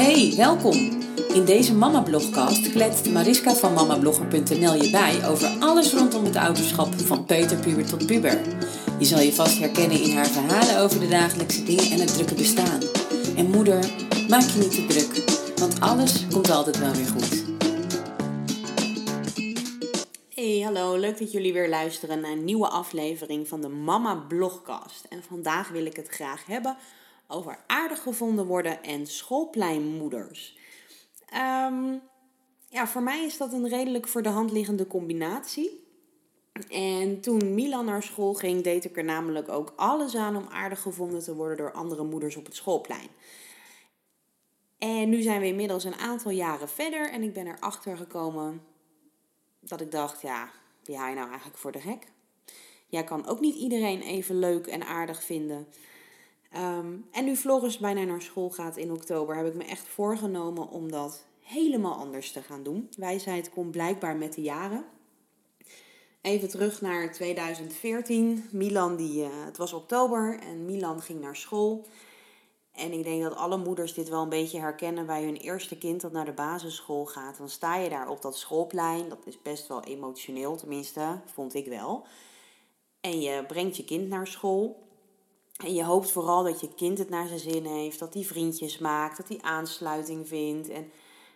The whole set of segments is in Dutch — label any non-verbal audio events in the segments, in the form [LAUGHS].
Hey, welkom! In deze Mama-blogcast kletst Mariska van mamablogger.nl je bij over alles rondom het ouderschap van peuterpuber tot puber. Je zal je vast herkennen in haar verhalen over de dagelijkse dingen en het drukke bestaan. En moeder, maak je niet te druk, want alles komt altijd wel weer goed. Hey, hallo. Leuk dat jullie weer luisteren naar een nieuwe aflevering van de Mama Blogcast. En vandaag wil ik het graag hebben over aardig gevonden worden en schoolpleinmoeders. Ehm, ja, voor mij is dat een redelijk voor de hand liggende combinatie. En toen Milan naar school ging, deed ik er namelijk ook alles aan om aardig gevonden te worden door andere moeders op het schoolplein. En nu zijn we inmiddels een aantal jaren verder en ik ben erachter gekomen dat ik dacht, ja, wie haal je nou eigenlijk voor de gek? Jij kan ook niet iedereen even leuk en aardig vinden. Ehm, en nu Floris bijna naar school gaat in oktober, heb ik me echt voorgenomen om dat helemaal anders te gaan doen. Wijsheid komt blijkbaar met de jaren. Even terug naar 2014. Milan, die, uh, het was oktober en Milan ging naar school. En ik denk dat alle moeders dit wel een beetje herkennen bij hun eerste kind dat naar de basisschool gaat. Dan sta je daar op dat schoolplein. Dat is best wel emotioneel, tenminste, vond ik wel. En je brengt je kind naar school. En je hoopt vooral dat je kind het naar zijn zin heeft, dat hij vriendjes maakt, dat hij aansluiting vindt. En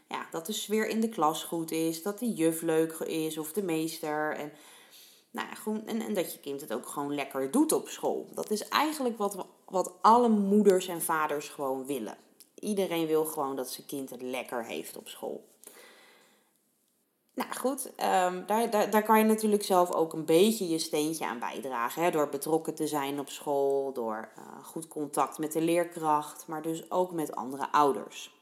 ja, dat de sfeer in de klas goed is, dat de juf leuk is of de meester. En, nou ja, gewoon, en, en dat je kind het ook gewoon lekker doet op school. Dat is eigenlijk wat, wat alle moeders en vaders gewoon willen. Iedereen wil gewoon dat zijn kind het lekker heeft op school. Nou goed, um, daar, daar, daar kan je natuurlijk zelf ook een beetje je steentje aan bijdragen. Hè? Door betrokken te zijn op school, door uh, goed contact met de leerkracht, maar dus ook met andere ouders.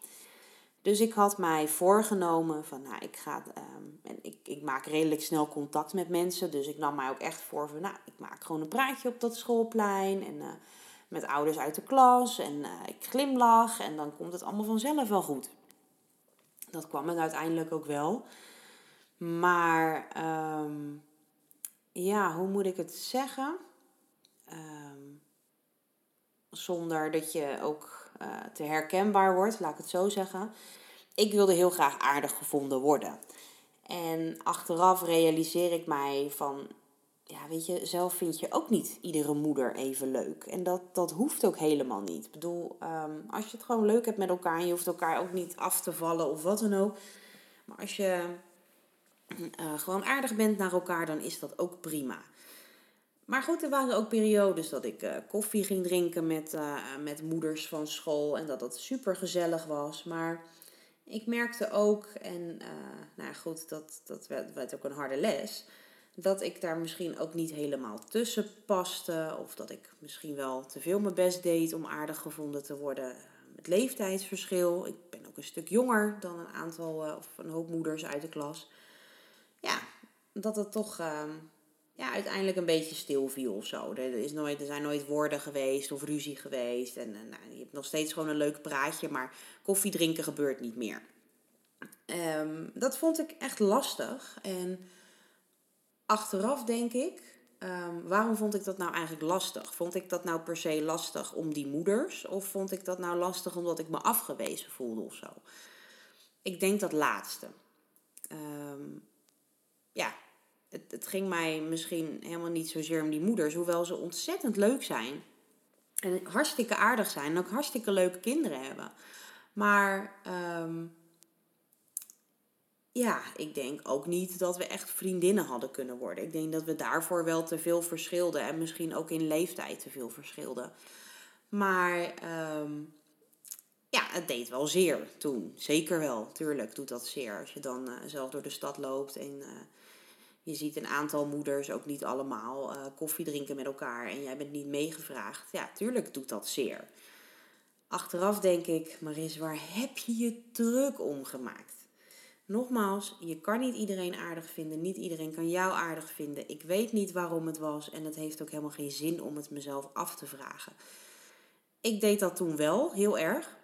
Dus ik had mij voorgenomen van, nou, ik ga, um, en ik, ik maak redelijk snel contact met mensen. Dus ik nam mij ook echt voor van, nou, ik maak gewoon een praatje op dat schoolplein. En uh, met ouders uit de klas. En uh, ik glimlach en dan komt het allemaal vanzelf wel goed. Dat kwam het uiteindelijk ook wel. Maar um, ja, hoe moet ik het zeggen? Um, zonder dat je ook uh, te herkenbaar wordt, laat ik het zo zeggen. Ik wilde heel graag aardig gevonden worden. En achteraf realiseer ik mij van, ja, weet je, zelf vind je ook niet iedere moeder even leuk. En dat, dat hoeft ook helemaal niet. Ik bedoel, um, als je het gewoon leuk hebt met elkaar en je hoeft elkaar ook niet af te vallen of wat dan ook. Maar als je uh, gewoon aardig bent naar elkaar, dan is dat ook prima. Maar goed, er waren ook periodes dat ik uh, koffie ging drinken met, uh, met moeders van school en dat dat super gezellig was. Maar ik merkte ook, en nou goed, dat, dat werd, werd ook een harde les, dat ik daar misschien ook niet helemaal tussen paste. Of dat ik misschien wel te veel mijn best deed om aardig gevonden te worden. Het leeftijdsverschil. Ik ben ook een stuk jonger dan een aantal of een hoop moeders uit de klas ja, dat het toch uh, ja, uiteindelijk een beetje stil viel of zo. Er, is nooit, er zijn nooit woorden geweest of ruzie geweest. En, en nou, je hebt nog steeds gewoon een leuk praatje, maar koffie drinken gebeurt niet meer. Um, dat vond ik echt lastig. En achteraf denk ik, um, waarom vond ik dat nou eigenlijk lastig? Vond ik dat nou per se lastig om die moeders? Of vond ik dat nou lastig omdat ik me afgewezen voelde of zo? Ik denk dat laatste. Ja, het, het ging mij misschien helemaal niet zozeer om die moeders, hoewel ze ontzettend leuk zijn. En hartstikke aardig zijn en ook hartstikke leuke kinderen hebben. Maar um, ja, ik denk ook niet dat we echt vriendinnen hadden kunnen worden. Ik denk dat we daarvoor wel te veel verschilden en misschien ook in leeftijd te veel verschilden. Maar um, ja, het deed wel zeer toen. Zeker wel, tuurlijk doet dat zeer. Als je dan uh, zelf door de stad loopt en uh, je ziet een aantal moeders, ook niet allemaal, uh, koffie drinken met elkaar en jij bent niet meegevraagd. Ja, tuurlijk doet dat zeer. Achteraf denk ik, Maris, waar heb je je druk om gemaakt? Nogmaals, je kan niet iedereen aardig vinden, niet iedereen kan jou aardig vinden. Ik weet niet waarom het was en het heeft ook helemaal geen zin om het mezelf af te vragen. Ik deed dat toen wel, heel erg.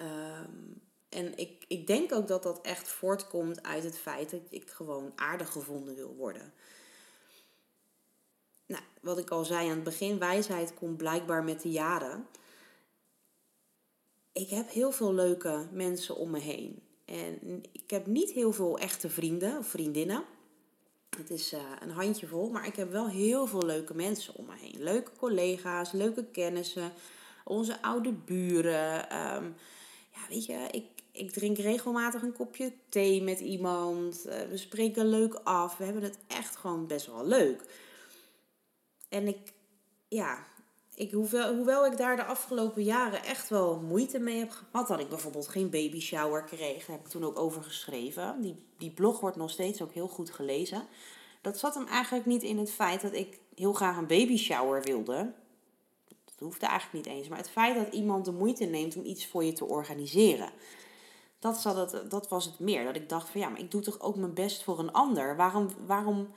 Um, en ik, ik denk ook dat dat echt voortkomt uit het feit dat ik gewoon aardig gevonden wil worden. Nou, wat ik al zei aan het begin, wijsheid komt blijkbaar met de jaren. ik heb heel veel leuke mensen om me heen. En ik heb niet heel veel echte vrienden of vriendinnen. Het is uh, een handjevol, maar ik heb wel heel veel leuke mensen om me heen. Leuke collega's, leuke kennissen, onze oude buren. Ja, weet je, ik, ik drink regelmatig een kopje thee met iemand. Uh, we spreken leuk af. We hebben het echt gewoon best wel leuk. En ik, ja, ik, hoewel, hoewel ik daar de afgelopen jaren echt wel moeite mee heb gehad, dat ik bijvoorbeeld geen baby shower kreeg, heb ik toen ook over geschreven. Die, die blog wordt nog steeds ook heel goed gelezen. Dat zat hem eigenlijk niet in het feit dat ik heel graag een baby shower wilde. Dat hoefde eigenlijk niet eens. Maar het feit dat iemand de moeite neemt om iets voor je te organiseren. Dat, het, dat was het meer. Dat ik dacht van ja, maar ik doe toch ook mijn best voor een ander. Waarom, waarom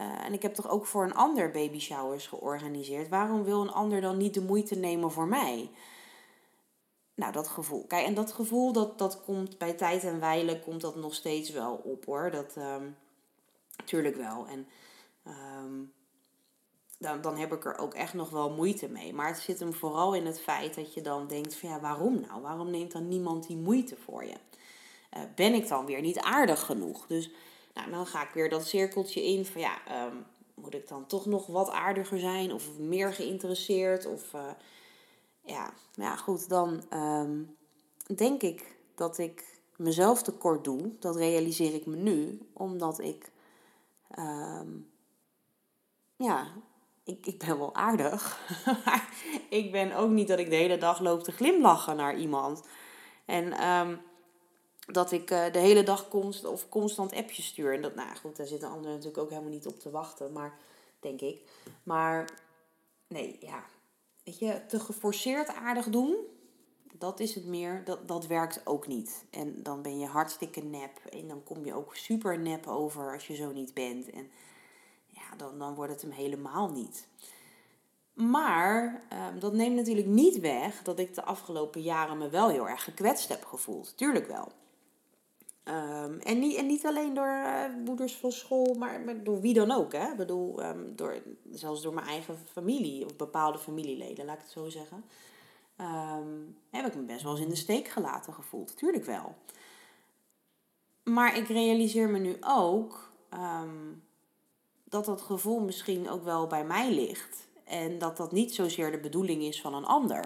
uh, en ik heb toch ook voor een ander baby showers georganiseerd. Waarom wil een ander dan niet de moeite nemen voor mij? Nou, dat gevoel. Kijk, en dat gevoel, dat, dat komt bij tijd en wijle, komt dat nog steeds wel op hoor. Dat, um, natuurlijk wel. En um, dan, dan heb ik er ook echt nog wel moeite mee. Maar het zit hem vooral in het feit dat je dan denkt van ja, waarom nou? Waarom neemt dan niemand die moeite voor je? Uh, ben ik dan weer niet aardig genoeg? Dus nou, dan ga ik weer dat cirkeltje in van ja, um, moet ik dan toch nog wat aardiger zijn of meer geïnteresseerd? Of uh, ja, ja, goed, dan um, denk ik dat ik mezelf tekort doe. Dat realiseer ik me nu, omdat ik, um, ja, ik, ik ben wel aardig. [LAUGHS] maar ik ben ook niet dat ik de hele dag loop te glimlachen naar iemand. En um, dat ik uh, de hele dag const, of constant appjes stuur. En dat, nou goed, daar zitten anderen natuurlijk ook helemaal niet op te wachten, maar denk ik. Maar nee, ja. Weet je, te geforceerd aardig doen, dat is het meer. Dat, dat werkt ook niet. En dan ben je hartstikke nep. En dan kom je ook super nep over als je zo niet bent. En dan, dan wordt het hem helemaal niet. Maar um, dat neemt natuurlijk niet weg dat ik de afgelopen jaren me wel heel erg gekwetst heb gevoeld. Tuurlijk wel. Um, en, niet, en niet alleen door uh, moeders van school, maar, door wie dan ook. Hè? Ik bedoel, um, door, zelfs door mijn eigen familie of bepaalde familieleden, laat ik het zo zeggen. Heb ik me best wel eens in de steek gelaten gevoeld. Tuurlijk wel. Maar ik realiseer me nu ook dat dat gevoel misschien ook wel bij mij ligt. En dat dat niet zozeer de bedoeling is van een ander.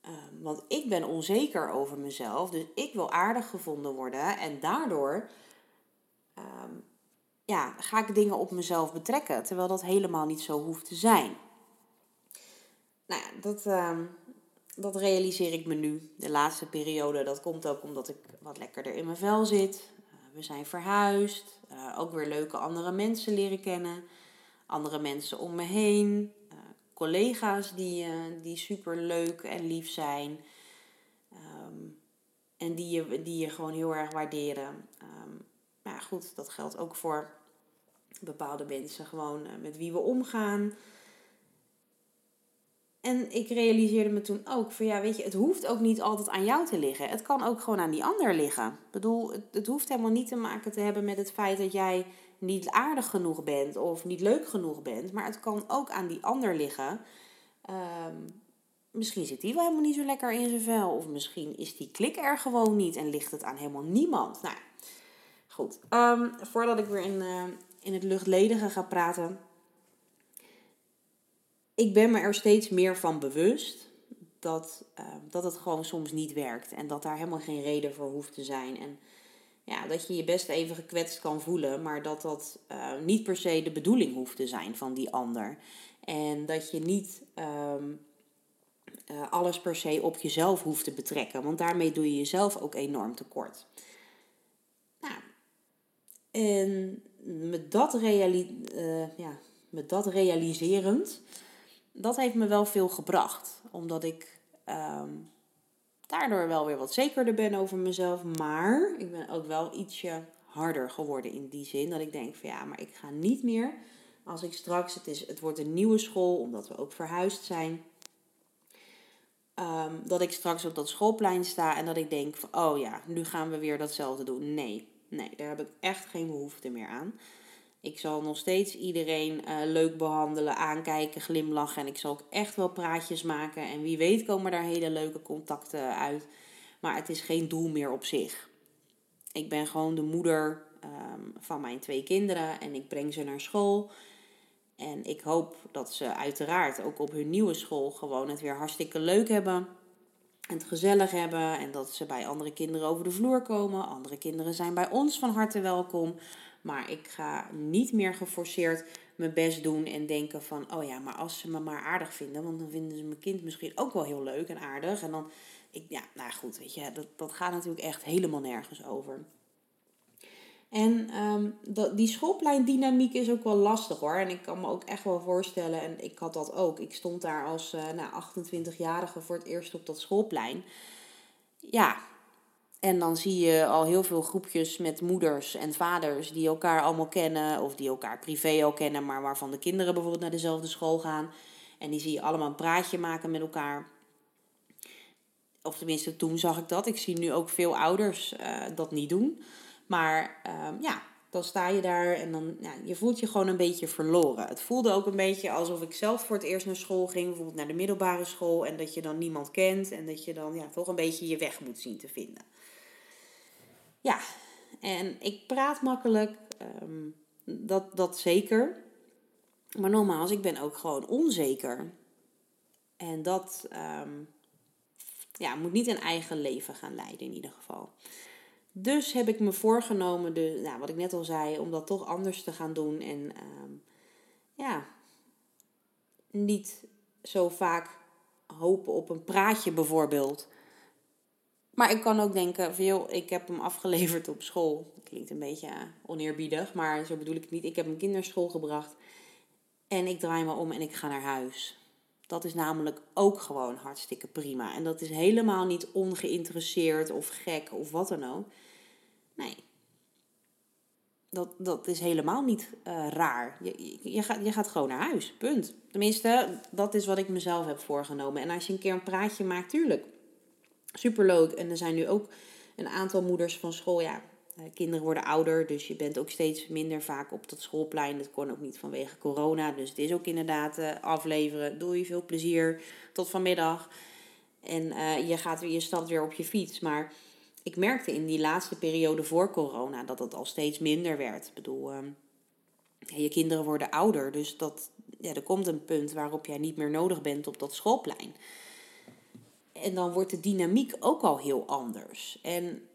Ehm, want ik ben onzeker over mezelf, dus ik wil aardig gevonden worden. En daardoor ehm, ja, ga ik dingen op mezelf betrekken, terwijl dat helemaal niet zo hoeft te zijn. Nou ja, dat, ehm, dat realiseer ik me nu. De laatste periode, dat komt ook omdat ik wat lekkerder in mijn vel zit. Uh, we zijn verhuisd. Uh, ook weer leuke andere mensen leren kennen. Andere mensen om me heen collega's die, die super leuk en lief zijn. Um, en die je, die je gewoon heel erg waarderen. Um, maar goed, dat geldt ook voor bepaalde mensen. Gewoon met wie we omgaan. En ik realiseerde me toen ook van ja, weet je, het hoeft ook niet altijd aan jou te liggen. Het kan ook gewoon aan die ander liggen. Ik bedoel, het, het hoeft helemaal niet te maken te hebben met het feit dat jij niet aardig genoeg bent of niet leuk genoeg bent. Maar het kan ook aan die ander liggen. Um, misschien zit die wel helemaal niet zo lekker in zijn vel. Of misschien is die klik er gewoon niet en ligt het aan helemaal niemand. Nou, goed. Um, voordat ik weer in, uh, in het luchtledige ga praten. Ik ben me er steeds meer van bewust dat, uh, dat het gewoon soms niet werkt. En dat daar helemaal geen reden voor hoeft te zijn. En ja, dat je je best even gekwetst kan voelen, maar dat dat uh, niet per se de bedoeling hoeft te zijn van die ander. En dat je niet um, uh, alles per se op jezelf hoeft te betrekken, want daarmee doe je jezelf ook enorm tekort. Nou, en met dat, reali uh, ja, met dat realiserend, dat heeft me wel veel gebracht, omdat ik. Um, daardoor wel weer wat zekerder ben over mezelf. Maar ik ben ook wel ietsje harder geworden in die zin. Dat ik denk van ja, maar ik ga niet meer. Als ik straks, het, is, het wordt een nieuwe school, omdat we ook verhuisd zijn. Um, dat ik straks op dat schoolplein sta en dat ik denk van oh ja, nu gaan we weer datzelfde doen. Nee, nee, daar heb ik echt geen behoefte meer aan. Ik zal nog steeds iedereen uh, leuk behandelen, aankijken, glimlachen. En ik zal ook echt wel praatjes maken. En wie weet komen daar hele leuke contacten uit. Maar het is geen doel meer op zich. Ik ben gewoon de moeder um, van mijn twee kinderen en ik breng ze naar school. En ik hoop dat ze uiteraard ook op hun nieuwe school gewoon het weer hartstikke leuk hebben. En het gezellig hebben. En dat ze bij andere kinderen over de vloer komen. Andere kinderen zijn bij ons van harte welkom. Maar ik ga niet meer geforceerd mijn best doen en denken van... oh ja, maar als ze me maar aardig vinden... want dan vinden ze mijn kind misschien ook wel heel leuk en aardig. En dan, ik, ja, nou goed, weet je, dat, dat gaat natuurlijk echt helemaal nergens over. En um, dat, die schoolpleindynamiek is ook wel lastig hoor. En ik kan me ook echt wel voorstellen, en ik had dat ook. Ik stond daar als uh, nou, 28-jarige voor het eerst op dat schoolplein. Ja, en dan zie je al heel veel groepjes met moeders en vaders die elkaar allemaal kennen. Of die elkaar privé al kennen, maar waarvan de kinderen bijvoorbeeld naar dezelfde school gaan. En die zie je allemaal een praatje maken met elkaar. Of tenminste, toen zag ik dat. Ik zie nu ook veel ouders uh, dat niet doen. Maar um, ja, dan sta je daar en dan, ja, je voelt je gewoon een beetje verloren. Het voelde ook een beetje alsof ik zelf voor het eerst naar school ging, bijvoorbeeld naar de middelbare school, en dat je dan niemand kent en dat je dan ja, toch een beetje je weg moet zien te vinden. Ja, en ik praat makkelijk, um, dat, dat zeker. Maar nogmaals, ik ben ook gewoon onzeker. En dat um, ja, moet niet een eigen leven gaan leiden in ieder geval. Dus heb ik me voorgenomen, de, nou, wat ik net al zei, om dat toch anders te gaan doen. En um, ja, niet zo vaak hopen op een praatje bijvoorbeeld. Maar ik kan ook denken, veel, ik heb hem afgeleverd op school. Klinkt een beetje oneerbiedig, maar zo bedoel ik het niet. Ik heb hem kinderschool gebracht. En ik draai me om en ik ga naar huis. Dat is namelijk ook gewoon hartstikke prima. En dat is helemaal niet ongeïnteresseerd of gek of wat dan ook. Nee. Dat, dat is helemaal niet uh, raar. Je, je, gaat, je gaat gewoon naar huis. Punt. Tenminste, dat is wat ik mezelf heb voorgenomen. En als je een keer een praatje maakt, tuurlijk. Superleuk. En er zijn nu ook een aantal moeders van school. Ja, eh, kinderen worden ouder, dus je bent ook steeds minder vaak op dat schoolplein. Dat kon ook niet vanwege corona. Dus het is ook inderdaad uh, afleveren. Doe je veel plezier. Tot vanmiddag. En uh, je, gaat je stapt weer op je fiets. Maar ik merkte in die laatste periode voor corona dat het al steeds minder werd. Ik bedoel, uh, je kinderen worden ouder. Dus dat, ja, er komt een punt waarop jij niet meer nodig bent op dat schoolplein. En dan wordt de dynamiek ook al heel anders. En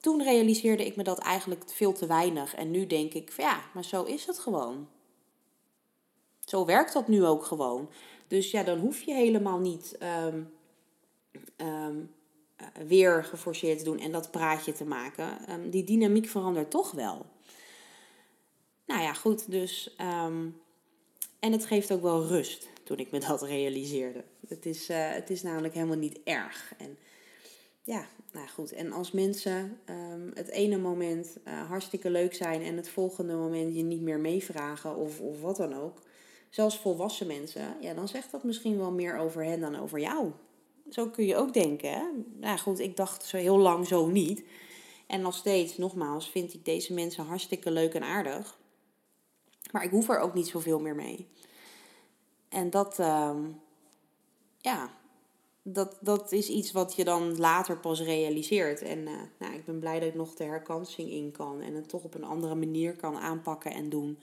toen realiseerde ik me dat eigenlijk veel te weinig. En nu denk ik, ja, maar zo is het gewoon. Zo werkt dat nu ook gewoon. Dus ja, dan hoef je helemaal niet um, um, weer geforceerd te doen en dat praatje te maken. Um, die dynamiek verandert toch wel. Nou ja, goed, dus. en het geeft ook wel rust toen ik me dat realiseerde. Het is, uh, het is namelijk helemaal niet erg. En ja, nou goed. En als mensen um, het ene moment uh, hartstikke leuk zijn en het volgende moment je niet meer meevragen of, of wat dan ook, zelfs volwassen mensen, ja, dan zegt dat misschien wel meer over hen dan over jou. Zo kun je ook denken. Hè? Nou goed, ik dacht zo heel lang zo niet. En nog steeds, nogmaals, vind ik deze mensen hartstikke leuk en aardig. Maar ik hoef er ook niet zoveel meer mee. En dat, uh, ja, dat, dat is iets wat je dan later pas realiseert. En uh, nou, ik ben blij dat ik nog de herkansing in kan en het toch op een andere manier kan aanpakken en doen.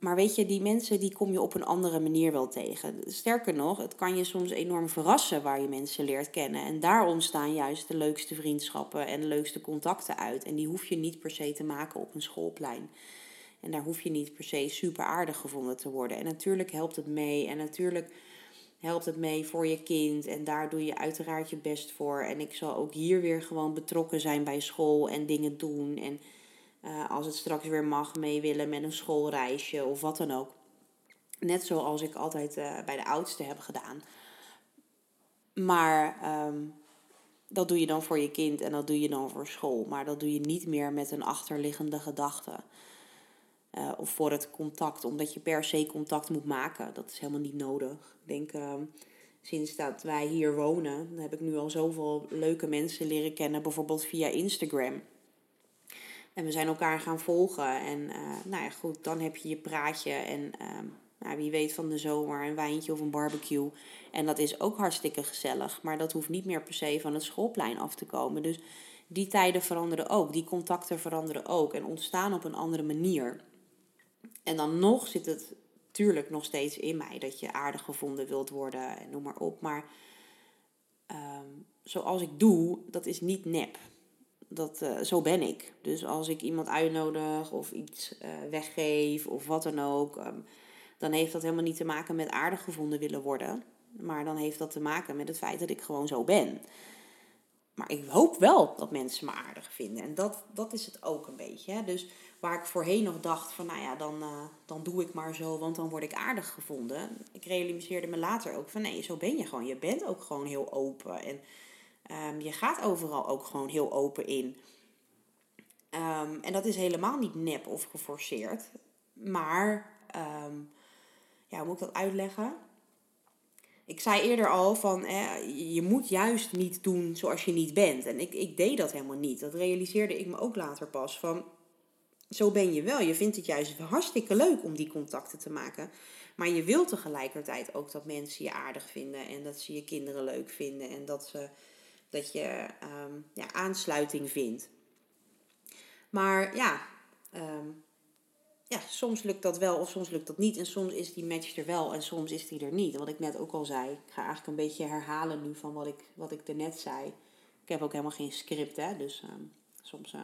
Maar weet je, die mensen die kom je op een andere manier wel tegen. Sterker nog, het kan je soms enorm verrassen waar je mensen leert kennen. En daar ontstaan juist de leukste vriendschappen en de leukste contacten uit. En die hoef je niet per se te maken op een schoolplein. En daar hoef je niet per se super aardig gevonden te worden. En natuurlijk helpt het mee. En natuurlijk helpt het mee voor je kind. En daar doe je uiteraard je best voor. En ik zal ook hier weer gewoon betrokken zijn bij school en dingen doen. En uh, als het straks weer mag, mee willen met een schoolreisje of wat dan ook. Net zoals ik altijd uh, bij de oudste heb gedaan. Maar um, dat doe je dan voor je kind en dat doe je dan voor school. Maar dat doe je niet meer met een achterliggende gedachte. Uh, of voor het contact, omdat je per se contact moet maken. Dat is helemaal niet nodig. Ik denk, uh, sinds dat wij hier wonen, heb ik nu al zoveel leuke mensen leren kennen, bijvoorbeeld via Instagram. En we zijn elkaar gaan volgen. En uh, nou ja, goed, dan heb je je praatje. En ehm, nou, wie weet van de zomer een wijntje of een barbecue. En dat is ook hartstikke gezellig. Maar dat hoeft niet meer per se van het schoolplein af te komen. Dus die tijden veranderen ook. Die contacten veranderen ook. En ontstaan op een andere manier. En dan nog zit het tuurlijk nog steeds in mij dat je aardig gevonden wilt worden en noem maar op. Maar ehm, zoals ik doe, dat is niet nep. Dat, uh, zo ben ik. Dus als ik iemand uitnodig of iets uh, weggeef of wat dan ook, um, dan heeft dat helemaal niet te maken met aardig gevonden willen worden. Maar dan heeft dat te maken met het feit dat ik gewoon zo ben. Maar ik hoop wel dat mensen me aardig vinden. En dat, dat is het ook een beetje. Hè? Dus waar ik voorheen nog dacht van, nou ja, dan, uh, dan doe ik maar zo, want dan word ik aardig gevonden. Ik realiseerde me later ook van, nee, zo ben je gewoon. Je bent ook gewoon heel open. En um, je gaat overal ook gewoon heel open in. Um, en dat is helemaal niet nep of geforceerd. Maar, um, ja, hoe moet ik dat uitleggen? Ik zei eerder al van, je moet juist niet doen zoals je niet bent. En ik, ik deed dat helemaal niet. Dat realiseerde ik me ook later pas. Van, zo ben je wel. Je vindt het juist hartstikke leuk om die contacten te maken. Maar je wilt tegelijkertijd ook dat mensen je aardig vinden. En dat ze je kinderen leuk vinden. En dat, ze, dat je um, ja, aansluiting vindt. Maar ja, um, ja, soms lukt dat wel of soms lukt dat niet. En soms is die match er wel en soms is die er niet. Wat ik net ook al zei. Ik ga eigenlijk een beetje herhalen nu van wat ik, wat ik er net zei. Ik heb ook helemaal geen script, hè. Dus um, soms uh,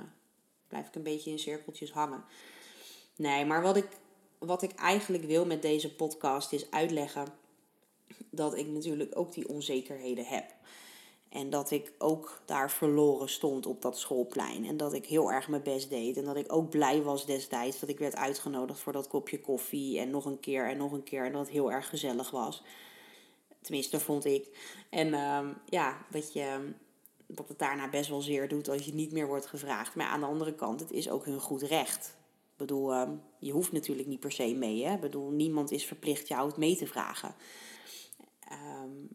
blijf ik een beetje in cirkeltjes hangen. Nee, maar wat ik, wat ik eigenlijk wil met deze podcast is uitleggen... dat ik natuurlijk ook die onzekerheden heb. En dat ik ook daar verloren stond op dat schoolplein. En dat ik heel erg mijn best deed. En dat ik ook blij was destijds dat ik werd uitgenodigd voor dat kopje koffie. En nog een keer en nog een keer. En dat het heel erg gezellig was. Tenminste, vond ik. En uh, ja, dat, je, dat het daarna best wel zeer doet als je niet meer wordt gevraagd. Maar aan de andere kant, het is ook hun goed recht. Ik bedoel, uh, je hoeft natuurlijk niet per se mee. Hè? Ik bedoel, niemand is verplicht jou het mee te vragen. Um,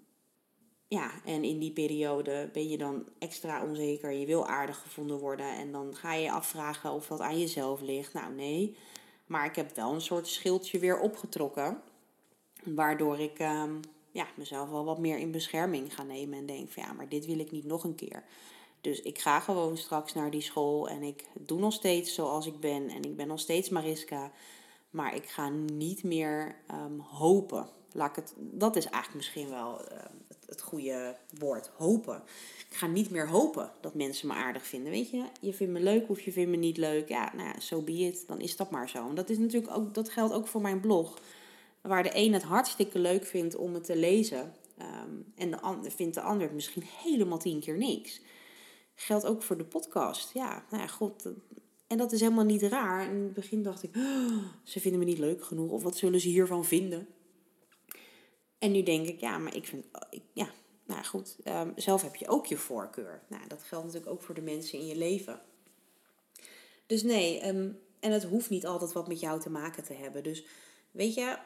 ja, en in die periode ben je dan extra onzeker. Je wil aardig gevonden worden. En dan ga je je afvragen of dat aan jezelf ligt. Nou, nee. Maar ik heb wel een soort schildje weer opgetrokken. Waardoor ik um, ja, mezelf wel wat meer in bescherming ga nemen. En denk van ja, maar dit wil ik niet nog een keer. Dus ik ga gewoon straks naar die school. En ik doe nog steeds zoals ik ben. En ik ben nog steeds Mariska. Maar ik ga niet meer um, hopen. Laat ik het, dat is eigenlijk misschien wel uh, het goede woord, hopen. Ik ga niet meer hopen dat mensen me aardig vinden. Weet je, je vindt me leuk of je vindt me niet leuk. Ja, nou ja, zo so be it. Dan is dat maar zo. En dat, is natuurlijk ook, dat geldt ook voor mijn blog. Waar de een het hartstikke leuk vindt om het te lezen. Um, en de ander vindt de ander misschien helemaal tien keer niks. Geldt ook voor de podcast. Ja, nou ja, goed. En dat is helemaal niet raar. In het begin dacht ik, oh, ze vinden me niet leuk genoeg. Of wat zullen ze hiervan vinden? En nu denk ik, ja, maar ik vind, ik, ja, nou goed, um, zelf heb je ook je voorkeur. Nou, dat geldt natuurlijk ook voor de mensen in je leven. Dus nee, um, en het hoeft niet altijd wat met jou te maken te hebben. Dus weet je,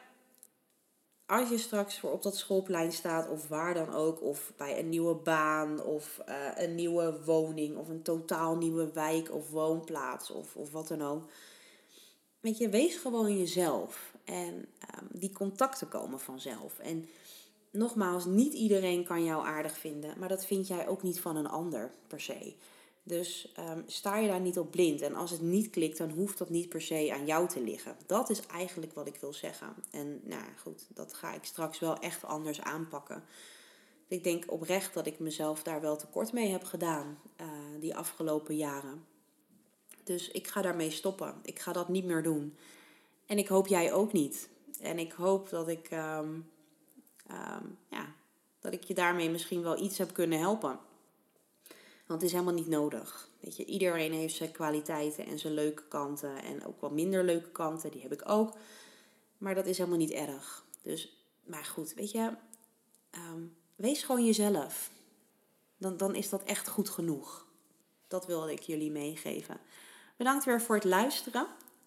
als je straks voor op dat schoolplein staat, of waar dan ook, of bij een nieuwe baan, of uh, een nieuwe woning, of een totaal nieuwe wijk of woonplaats, of, of wat dan ook. Weet je, wees gewoon jezelf. En um, die contacten komen vanzelf. En nogmaals, niet iedereen kan jou aardig vinden, maar dat vind jij ook niet van een ander per se. Dus um, sta je daar niet op blind. En als het niet klikt, dan hoeft dat niet per se aan jou te liggen. Dat is eigenlijk wat ik wil zeggen. En nou goed, dat ga ik straks wel echt anders aanpakken. Ik denk oprecht dat ik mezelf daar wel tekort mee heb gedaan uh, die afgelopen jaren. Dus ik ga daarmee stoppen. Ik ga dat niet meer doen. En ik hoop jij ook niet. En ik hoop dat ik, um, um, ja, dat ik je daarmee misschien wel iets heb kunnen helpen. Want het is helemaal niet nodig. Weet je, iedereen heeft zijn kwaliteiten en zijn leuke kanten. En ook wat minder leuke kanten, die heb ik ook. Maar dat is helemaal niet erg. Dus, maar goed, weet je, um, wees gewoon jezelf. Dan, dan is dat echt goed genoeg. Dat wilde ik jullie meegeven. Bedankt weer voor het luisteren.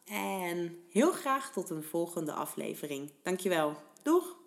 En heel graag tot een volgende aflevering. Dankjewel. Doeg!